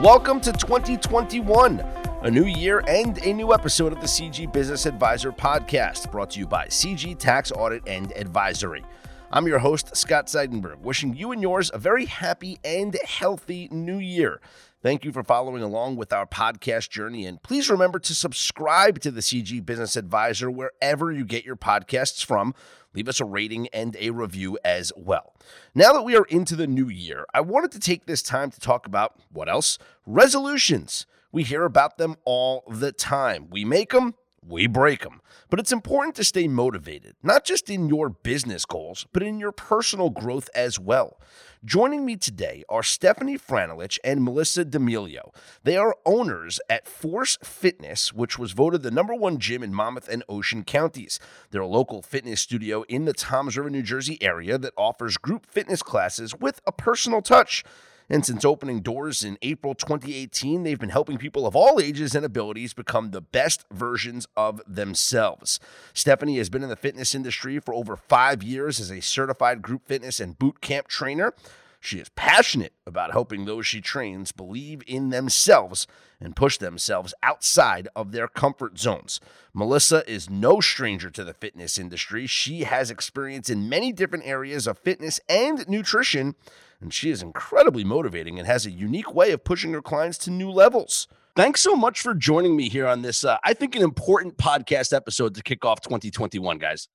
Welcome to 2021, a new year and a new episode of the CG Business Advisor podcast, brought to you by CG Tax Audit and Advisory. I'm your host, Scott Seidenberg, wishing you and yours a very happy and healthy new year. Thank you for following along with our podcast journey. And please remember to subscribe to the CG Business Advisor wherever you get your podcasts from. Leave us a rating and a review as well. Now that we are into the new year, I wanted to take this time to talk about what else? Resolutions. We hear about them all the time. We make them, we break them. But it's important to stay motivated, not just in your business goals, but in your personal growth as well. Joining me today are Stephanie Franelich and Melissa D'Amelio. They are owners at Force Fitness, which was voted the number one gym in Monmouth and Ocean counties. They're a local fitness studio in the Toms River, New Jersey area that offers group fitness classes with a personal touch. And since opening doors in April 2018, they've been helping people of all ages and abilities become the best versions of themselves. Stephanie has been in the fitness industry for over five years as a certified group fitness and boot camp trainer. She is passionate about helping those she trains believe in themselves and push themselves outside of their comfort zones. Melissa is no stranger to the fitness industry. She has experience in many different areas of fitness and nutrition and she is incredibly motivating and has a unique way of pushing her clients to new levels. Thanks so much for joining me here on this, uh, I think, an important podcast episode to kick off 2021, guys.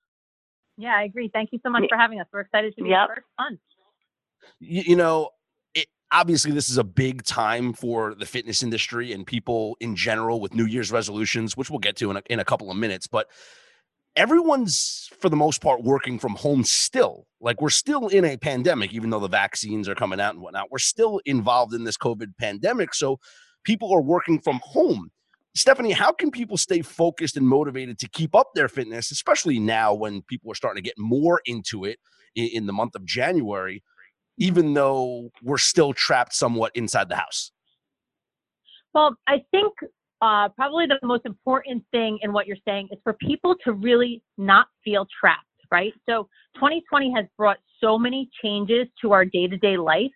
Yeah, I agree. Thank you so much for having us. We're excited to be yep. first fun. You, you know, it, obviously, this is a big time for the fitness industry and people in general with New Year's resolutions, which we'll get to in a, in a couple of minutes. But everyone's for the most part working from home still. Like we're still in a pandemic even though the vaccines are coming out and whatnot. We're still involved in this covid pandemic so people are working from home. Stephanie how can people stay focused and motivated to keep up their fitness especially now when people are starting to get more into it in, the month of january even though we're still trapped somewhat inside the house? Well i think uh, probably the most important thing in what you're saying is for people to really not feel trapped, right? So 2020 has brought so many changes to our day to day life.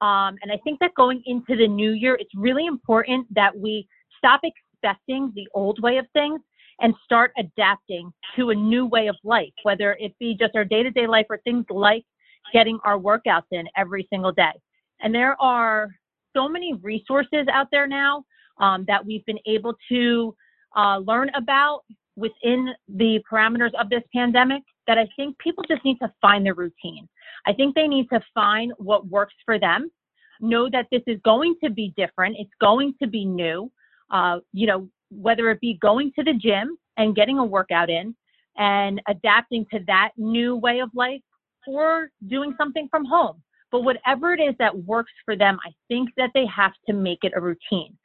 Um, and I think that going into the new year, it's really important that we stop expecting the old way of things and start adapting to a new way of life, whether it be just our day to day life or things like getting our workouts in every single day. And there are so many resources out there now um, that we've been able to uh, learn about within the parameters of this pandemic that I think people just need to find their routine. I think they need to find what works for them, know that this is going to be different, it's going to be new. Uh, you know, whether it be going to the gym and getting a workout in and adapting to that new way of life or doing something from home. But whatever it is that works for them, I think that they have to make it a routine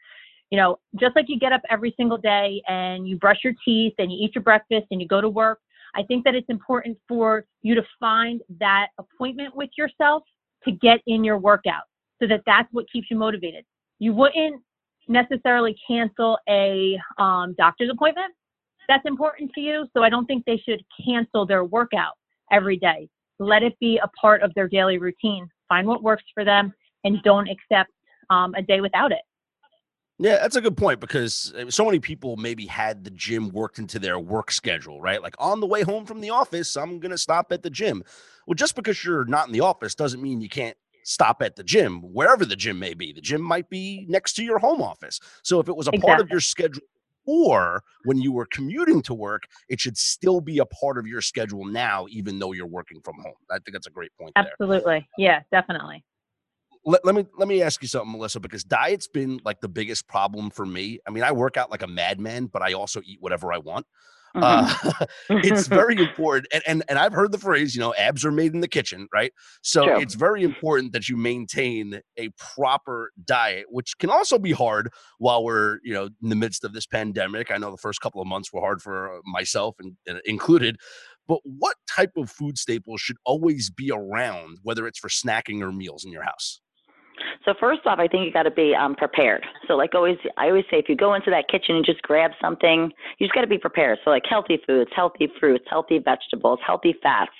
you know, just like you get up every single day and you brush your teeth and you eat your breakfast and you go to work, I think that it's important for you to find that appointment with yourself to get in your workout so that that's what keeps you motivated. You wouldn't necessarily cancel a um, doctor's appointment. That's important to you. So I don't think they should cancel their workout every day. Let it be a part of their daily routine. Find what works for them and don't accept um, a day without it. Yeah, that's a good point because uh, so many people maybe had the gym worked into their work schedule, right? Like on the way home from the office, I'm going to stop at the gym. Well, just because you're not in the office doesn't mean you can't stop at the gym, wherever the gym may be. The gym might be next to your home office. So if it was a exactly. part of your schedule or when you were commuting to work, it should still be a part of your schedule now, even though you're working from home. I think that's a great point. Absolutely. There. Yeah, definitely let, let me let me ask you something, Melissa, because diet's been like the biggest problem for me. I mean, I work out like a madman, but I also eat whatever I want. Mm-hmm. Uh, it's very important, and, and and I've heard the phrase, you know, abs are made in the kitchen, right? So True. it's very important that you maintain a proper diet, which can also be hard while we're, you know, in the midst of this pandemic. I know the first couple of months were hard for uh, myself and, and included, but what type of food staples should always be around, whether it's for snacking or meals in your house? So first off, I think you got to be um, prepared. So like always, I always say, if you go into that kitchen and just grab something, you just got to be prepared. So like healthy foods, healthy fruits, healthy vegetables, healthy fats.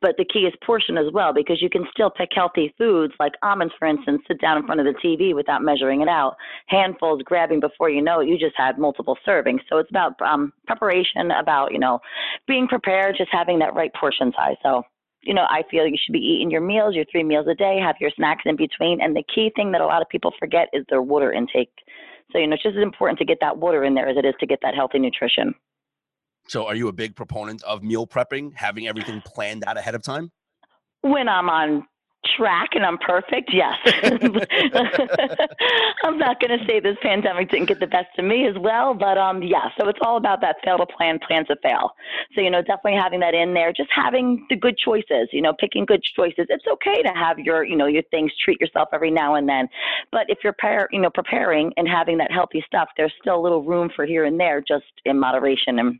But the key is portion as well, because you can still pick healthy foods like almonds, for instance, sit down in front of the TV without measuring it out. Handfuls, grabbing before you know it, you just had multiple servings. So it's about um, preparation, about you know being prepared, just having that right portion size. So you know, I feel you should be eating your meals, your three meals a day, have your snacks in between. And the key thing that a lot of people forget is their water intake. So, you know, it's just as important to get that water in there as it is to get that healthy nutrition. So, are you a big proponent of meal prepping, having everything planned out ahead of time? When I'm on track and I'm perfect, yes. I'm not going to say this pandemic didn't get the best of me as well, but um, yeah. So it's all about that fail to plan, plan to fail. So you know, definitely having that in there, just having the good choices. You know, picking good choices. It's okay to have your you know your things. Treat yourself every now and then, but if you're par- you know preparing and having that healthy stuff, there's still a little room for here and there, just in moderation and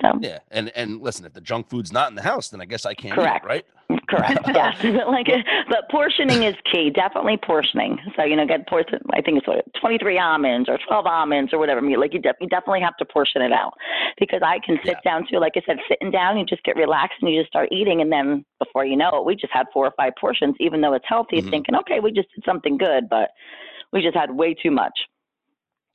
so yeah, and and listen, if the junk food's not in the house, then I guess I can't Correct. eat it, right? Correct. yes. like, but portioning is key. Definitely portioning. So you know, get portion. I think it's what twenty three almonds or twelve almonds or whatever. Like you, de- you definitely have to portion it out because I can sit yeah. down too. Like I said, sitting down, you just get relaxed and you just start eating, and then before you know it, we just had four or five portions, even though it's healthy. Mm-hmm. Thinking, okay, we just did something good, but we just had way too much.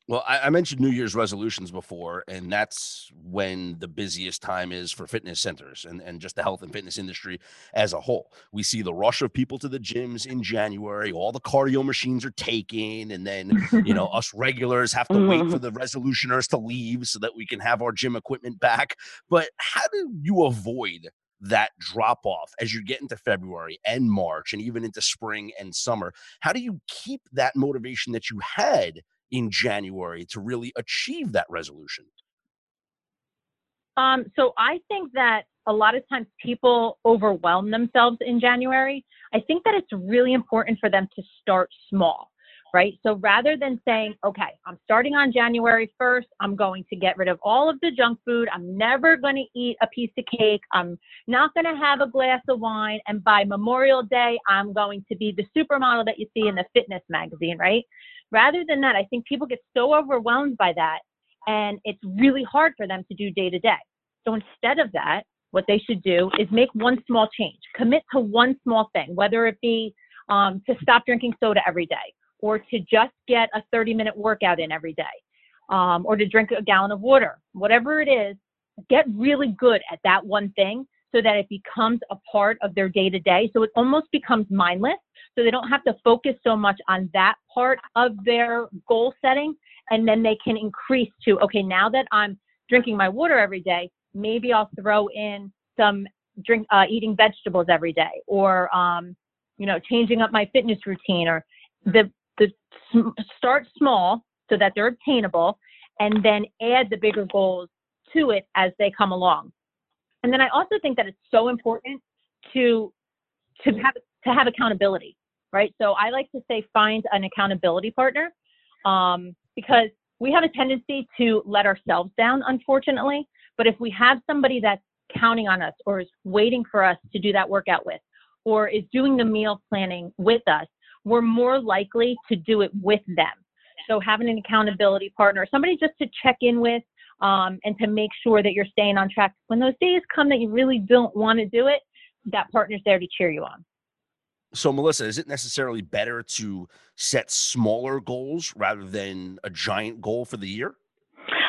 Well, I, I, mentioned New Year's resolutions before, and that's when the busiest time is for fitness centers and, and just the health and fitness industry as a whole. We see the rush of people to the gyms in January, all the cardio machines are taken, and then, you know, us regulars have to wait for mm-hmm. the resolutioners to leave so that we can have our gym equipment back. But how do you avoid that drop off as you get into February and March and even into spring and summer? How do you keep that motivation that you had? In January to really achieve that resolution? Um, so I think that a lot of times people overwhelm themselves in January. I think that it's really important for them to start small, right? So rather than saying, okay, I'm starting on January 1st, I'm going to get rid of all of the junk food. I'm never going to eat a piece of cake. I'm not going to have a glass of wine. And by Memorial Day, I'm going to be the supermodel that you see in the fitness magazine, right? Rather than that, I think people get so overwhelmed by that and it's really hard for them to do day to day. So instead of that, what they should do is make one small change, commit to one small thing, whether it be um, to stop drinking soda every day or to just get a 30 minute workout in every day um, or to drink a gallon of water, whatever it is, get really good at that one thing so that it becomes a part of their day to day. So it almost becomes mindless. So they don't have to focus so much on that part of their goal setting. And then they can increase to, okay, now that I'm drinking my water every day, maybe I'll throw in some drink, uh, eating vegetables every day or, um, you know, changing up my fitness routine or the, the start small so that they're obtainable and then add the bigger goals to it as they come along. And then I also think that it's so important to to have to have accountability, right? So I like to say find an accountability partner um, because we have a tendency to let ourselves down, unfortunately. But if we have somebody that's counting on us or is waiting for us to do that workout with, or is doing the meal planning with us, we're more likely to do it with them. So having an accountability partner, somebody just to check in with, um, and to make sure that you're staying on track. When those days come that you really don't want to do it, that partner's there to cheer you on. So, Melissa, is it necessarily better to set smaller goals rather than a giant goal for the year?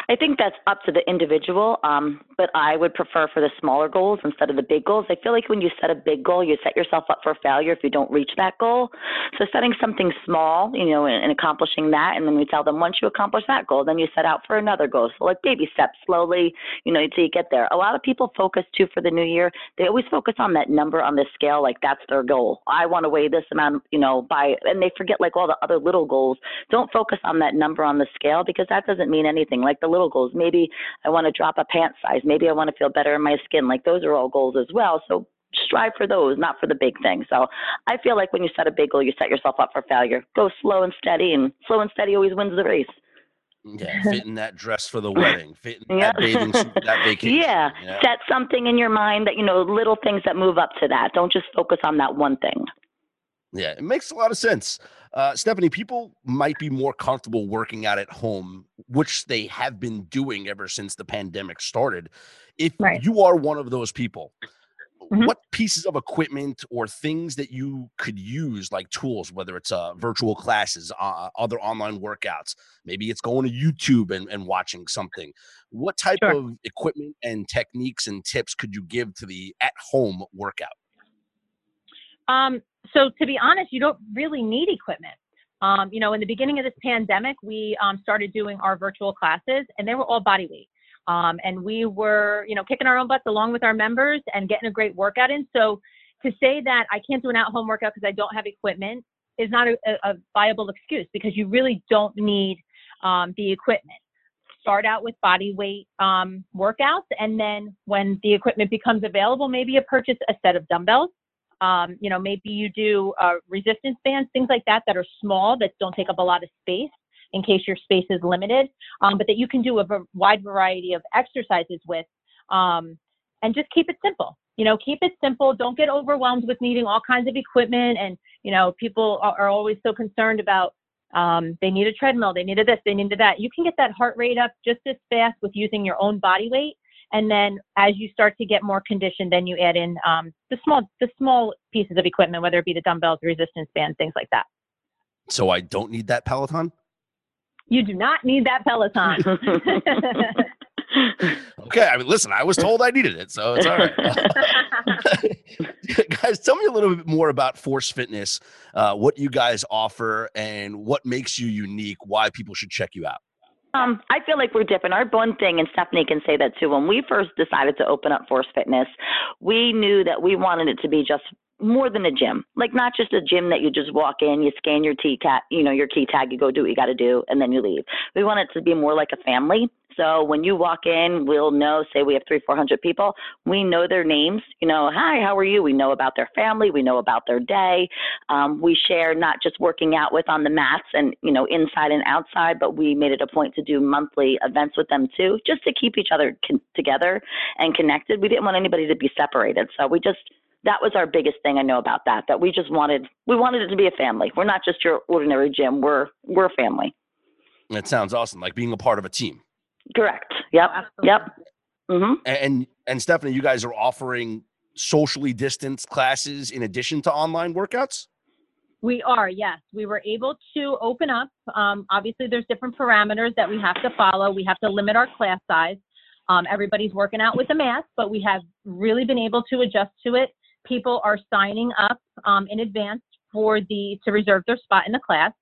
I think that's up to the individual, um, but I would prefer for the smaller goals instead of the big goals. I feel like when you set a big goal, you set yourself up for failure if you don't reach that goal. So setting something small, you know, and, and accomplishing that, and then we tell them once you accomplish that goal, then you set out for another goal. So like baby steps, slowly, you know, until you get there. A lot of people focus too for the new year. They always focus on that number on the scale, like that's their goal. I want to weigh this amount, you know, by, and they forget like all the other little goals. Don't focus on that number on the scale because that doesn't mean anything. Like the little goals. Maybe I want to drop a pant size. Maybe I want to feel better in my skin. Like those are all goals as well. So strive for those, not for the big thing. So I feel like when you set a big goal, you set yourself up for failure. Go slow and steady, and slow and steady always wins the race. Yeah, fitting that dress for the wedding, fit in that bathing suit, that vacation. Yeah, set something in your mind that you know, little things that move up to that. Don't just focus on that one thing. Yeah, it makes a lot of sense. Uh, Stephanie, people might be more comfortable working out at home, which they have been doing ever since the pandemic started. If right. you are one of those people, mm-hmm. what pieces of equipment or things that you could use, like tools, whether it's uh, virtual classes, uh, other online workouts, maybe it's going to YouTube and, and watching something. What type sure. of equipment and techniques and tips could you give to the at home workout? Um, so to be honest, you don't really need equipment. Um, you know, in the beginning of this pandemic, we um, started doing our virtual classes, and they were all body weight. Um, and we were, you know, kicking our own butts along with our members and getting a great workout in. So to say that I can't do an at-home workout because I don't have equipment is not a, a, viable excuse because you really don't need um, the equipment. Start out with body weight um, workouts, and then when the equipment becomes available, maybe you purchase a set of dumbbells um, you know, maybe you do uh, resistance bands, things like that, that are small, that don't take up a lot of space in case your space is limited, um, but that you can do a wide variety of exercises with, um, and just keep it simple. You know, keep it simple. Don't get overwhelmed with needing all kinds of equipment. And you know, people are, are always so concerned about um, they need a treadmill, they needed this, they needed that. You can get that heart rate up just as fast with using your own body weight and then as you start to get more conditioned, then you add in um, the small the small pieces of equipment, whether it be the dumbbells, resistance bands, things like that. So I don't need that Peloton. You do not need that Peloton. okay, I mean, listen, I was told I needed it, so it's all right. guys, tell me a little bit more about Force Fitness, uh, what you guys offer, and what makes you unique. Why people should check you out. Um, I feel like we're different. Our one thing, and Stephanie can say that too. When we first decided to open up Force Fitness, we knew that we wanted it to be just more than a gym. Like not just a gym that you just walk in, you scan your T cat, you know, your key tag, you go do what you got to do, and then you leave. We want it to be more like a family. So when you walk in, we'll know. Say we have three, four hundred people. We know their names. You know, hi, how are you? We know about their family. We know about their day. Um, we share not just working out with on the mats and you know inside and outside, but we made it a point to do monthly events with them too, just to keep each other con- together and connected. We didn't want anybody to be separated, so we just that was our biggest thing I know about that. That we just wanted we wanted it to be a family. We're not just your ordinary gym. We're we're a family. That sounds awesome. Like being a part of a team. Correct. Yep. Absolutely. Yep. Mm-hmm. And and Stephanie, you guys are offering socially distanced classes in addition to online workouts. We are, yes. We were able to open up. Um, obviously, there's different parameters that we have to follow. We have to limit our class size. Um, everybody's working out with a mask, but we have really been able to adjust to it people are signing up um, in advance for the to reserve their spot in the class.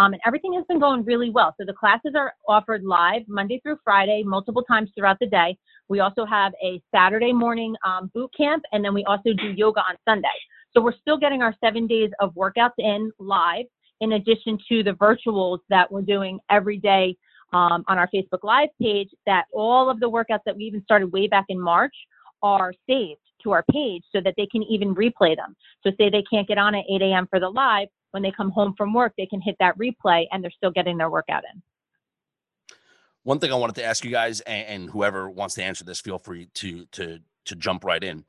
Um, and everything has been going really well. So the classes are offered live Monday through Friday, multiple times throughout the day. We also have a Saturday morning um, boot camp, and then we also do yoga on Sunday. So we're still getting our seven days of workouts in live, in addition to the virtuals that we're doing every day um, on our Facebook Live page. That all of the workouts that we even started way back in March are saved to our page so that they can even replay them. So say they can't get on at 8 a.m. for the live, when they come home from work, they can hit that replay and they're still getting their workout in. One thing I wanted to ask you guys, and, and whoever wants to answer this, feel free to to to jump right in.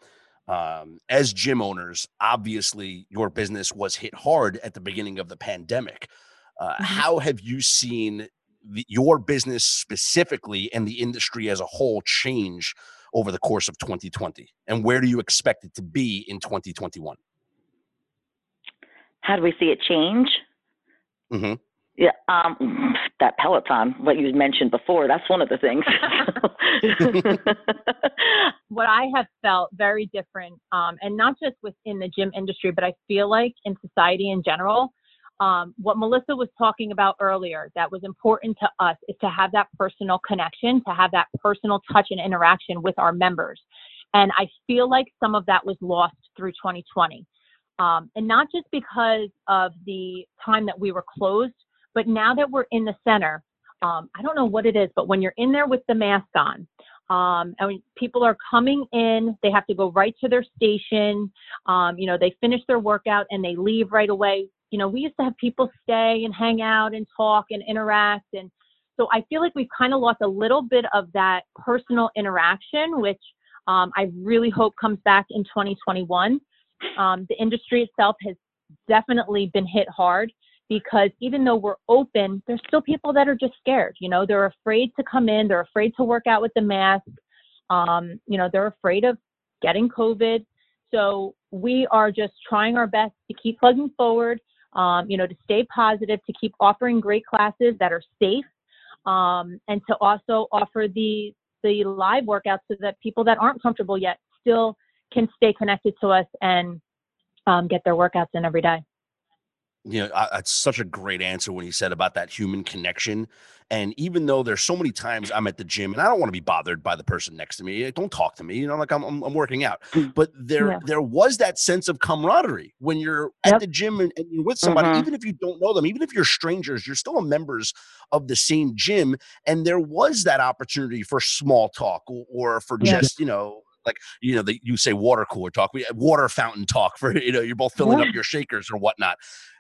Um, as gym owners, obviously your business was hit hard at the beginning of the pandemic. Uh, mm-hmm. How have you seen the, your business specifically and the industry as a whole change over the course of 2020? And where do you expect it to be in 2021? How do we see it change? Mm-hmm. Yeah, um, that Peloton, what you mentioned before, that's one of the things. what I have felt very different, um, and not just within the gym industry, but I feel like in society in general, um, what Melissa was talking about earlier that was important to us is to have that personal connection, to have that personal touch and interaction with our members. And I feel like some of that was lost through 2020. Um, and not just because of the time that we were closed, but now that we're in the center, um, I don't know what it is, but when you're in there with the mask on, um, and people are coming in, they have to go right to their station. Um, you know, they finish their workout and they leave right away you know, we used to have people stay and hang out and talk and interact. And so I feel like we've kind of lost a little bit of that personal interaction, which um, I really hope comes back in 2021. Um, the industry itself has definitely been hit hard because even though we're open, there's still people that are just scared. You know, they're afraid to come in, they're afraid to work out with the mask. Um, you know, they're afraid of getting COVID. So we are just trying our best to keep plugging forward, um, you know, to stay positive, to keep offering great classes that are safe, um, and to also offer the the live workouts so that people that aren't comfortable yet still can stay connected to us and um, get their workouts in every day you know, that's such a great answer when he said about that human connection. And even though there's so many times I'm at the gym and I don't want to be bothered by the person next to me, don't talk to me, you know, like I'm, I'm, I'm working out. Mm. But there, yeah. there was that sense of camaraderie when you're yep. at the gym and, and you're with somebody, mm-hmm. even if you don't know them, even if you're strangers, you're still members of the same gym. And there was that opportunity for small talk or, or for yeah. just, you know, like you know, the, you say water cooler talk, we water fountain talk for you know, you're both filling yeah. up your shakers or whatnot.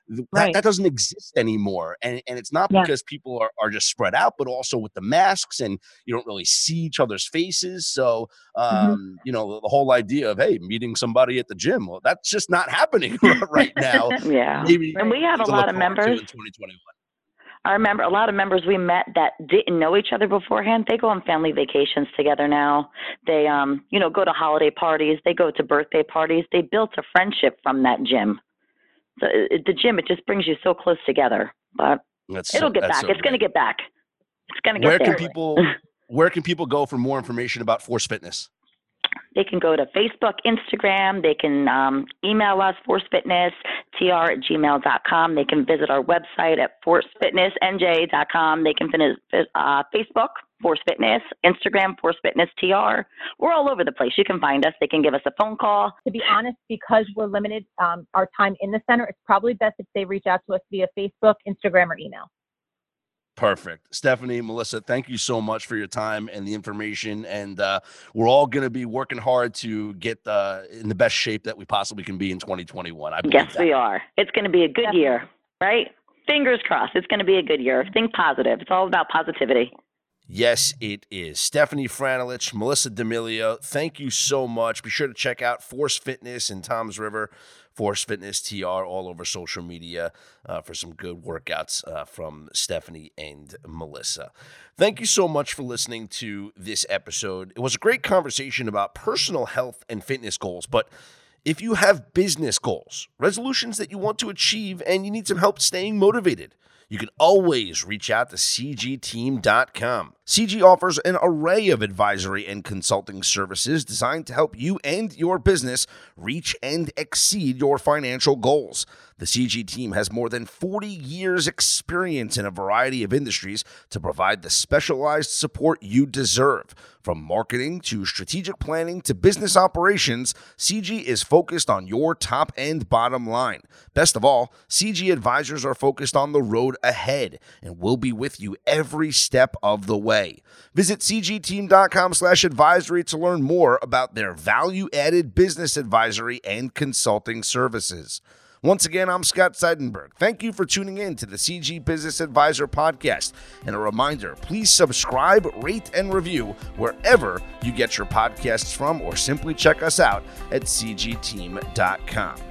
Right. That, that, doesn't exist anymore. And, and it's not yeah. because people are, are just spread out, but also with the masks and you don't really see each other's faces. So, mm-hmm. um, mm-hmm. you know, the whole idea of, hey, meeting somebody at the gym, well, that's just not happening right now. yeah. Maybe and we have a lot of members. In 2021. I remember a lot of members we met that didn't know each other beforehand. They go on family vacations together now. They, um, you know, go to holiday parties. They go to birthday parties. They built a friendship from that gym the, the gym, it just brings you so close together. But that's it'll get back. So it's going to get back. It's going to get where there. Can people, where can people go for more information about Force Fitness? They can go to Facebook, Instagram. They can um, email us, Force Fitness, tr at gmail.com. They can visit our website at forcefitnessnj.com. They can visit uh, Facebook, Force Fitness, Instagram, Force Fitness TR. We're all over the place. You can find us. They can give us a phone call. To be honest, because we're limited um, our time in the center, it's probably best if they reach out to us via Facebook, Instagram, or email. Perfect. Stephanie, Melissa, thank you so much for your time and the information. And uh, we're all going to be working hard to get uh, in the best shape that we possibly can be in 2021. I yes, that. we are. It's going to be a good year, right? Fingers crossed. It's going to be a good year. Think positive. It's all about positivity. Yes, it is. Stephanie Franelich, Melissa D'Amelio, thank you so much. Be sure to check out Force Fitness in Toms River, Force Fitness TR, all over social media uh, for some good workouts uh, from Stephanie and Melissa. Thank you so much for listening to this episode. It was a great conversation about personal health and fitness goals, but if you have business goals, resolutions that you want to achieve, and you need some help staying motivated, you can always reach out to cgteam.com. CG offers an array of advisory and consulting services designed to help you and your business reach and exceed your financial goals. The CG team has more than 40 years' experience in a variety of industries to provide the specialized support you deserve. From marketing to strategic planning to business operations, CG is focused on your top and bottom line. Best of all, CG advisors are focused on the road ahead and will be with you every step of the way. Visit cgteam.com slash advisory to learn more about their value-added business advisory and consulting services. Once again, I'm Scott Seidenberg. Thank you for tuning in to the CG Business Advisor podcast. And a reminder please subscribe, rate, and review wherever you get your podcasts from, or simply check us out at cgteam.com.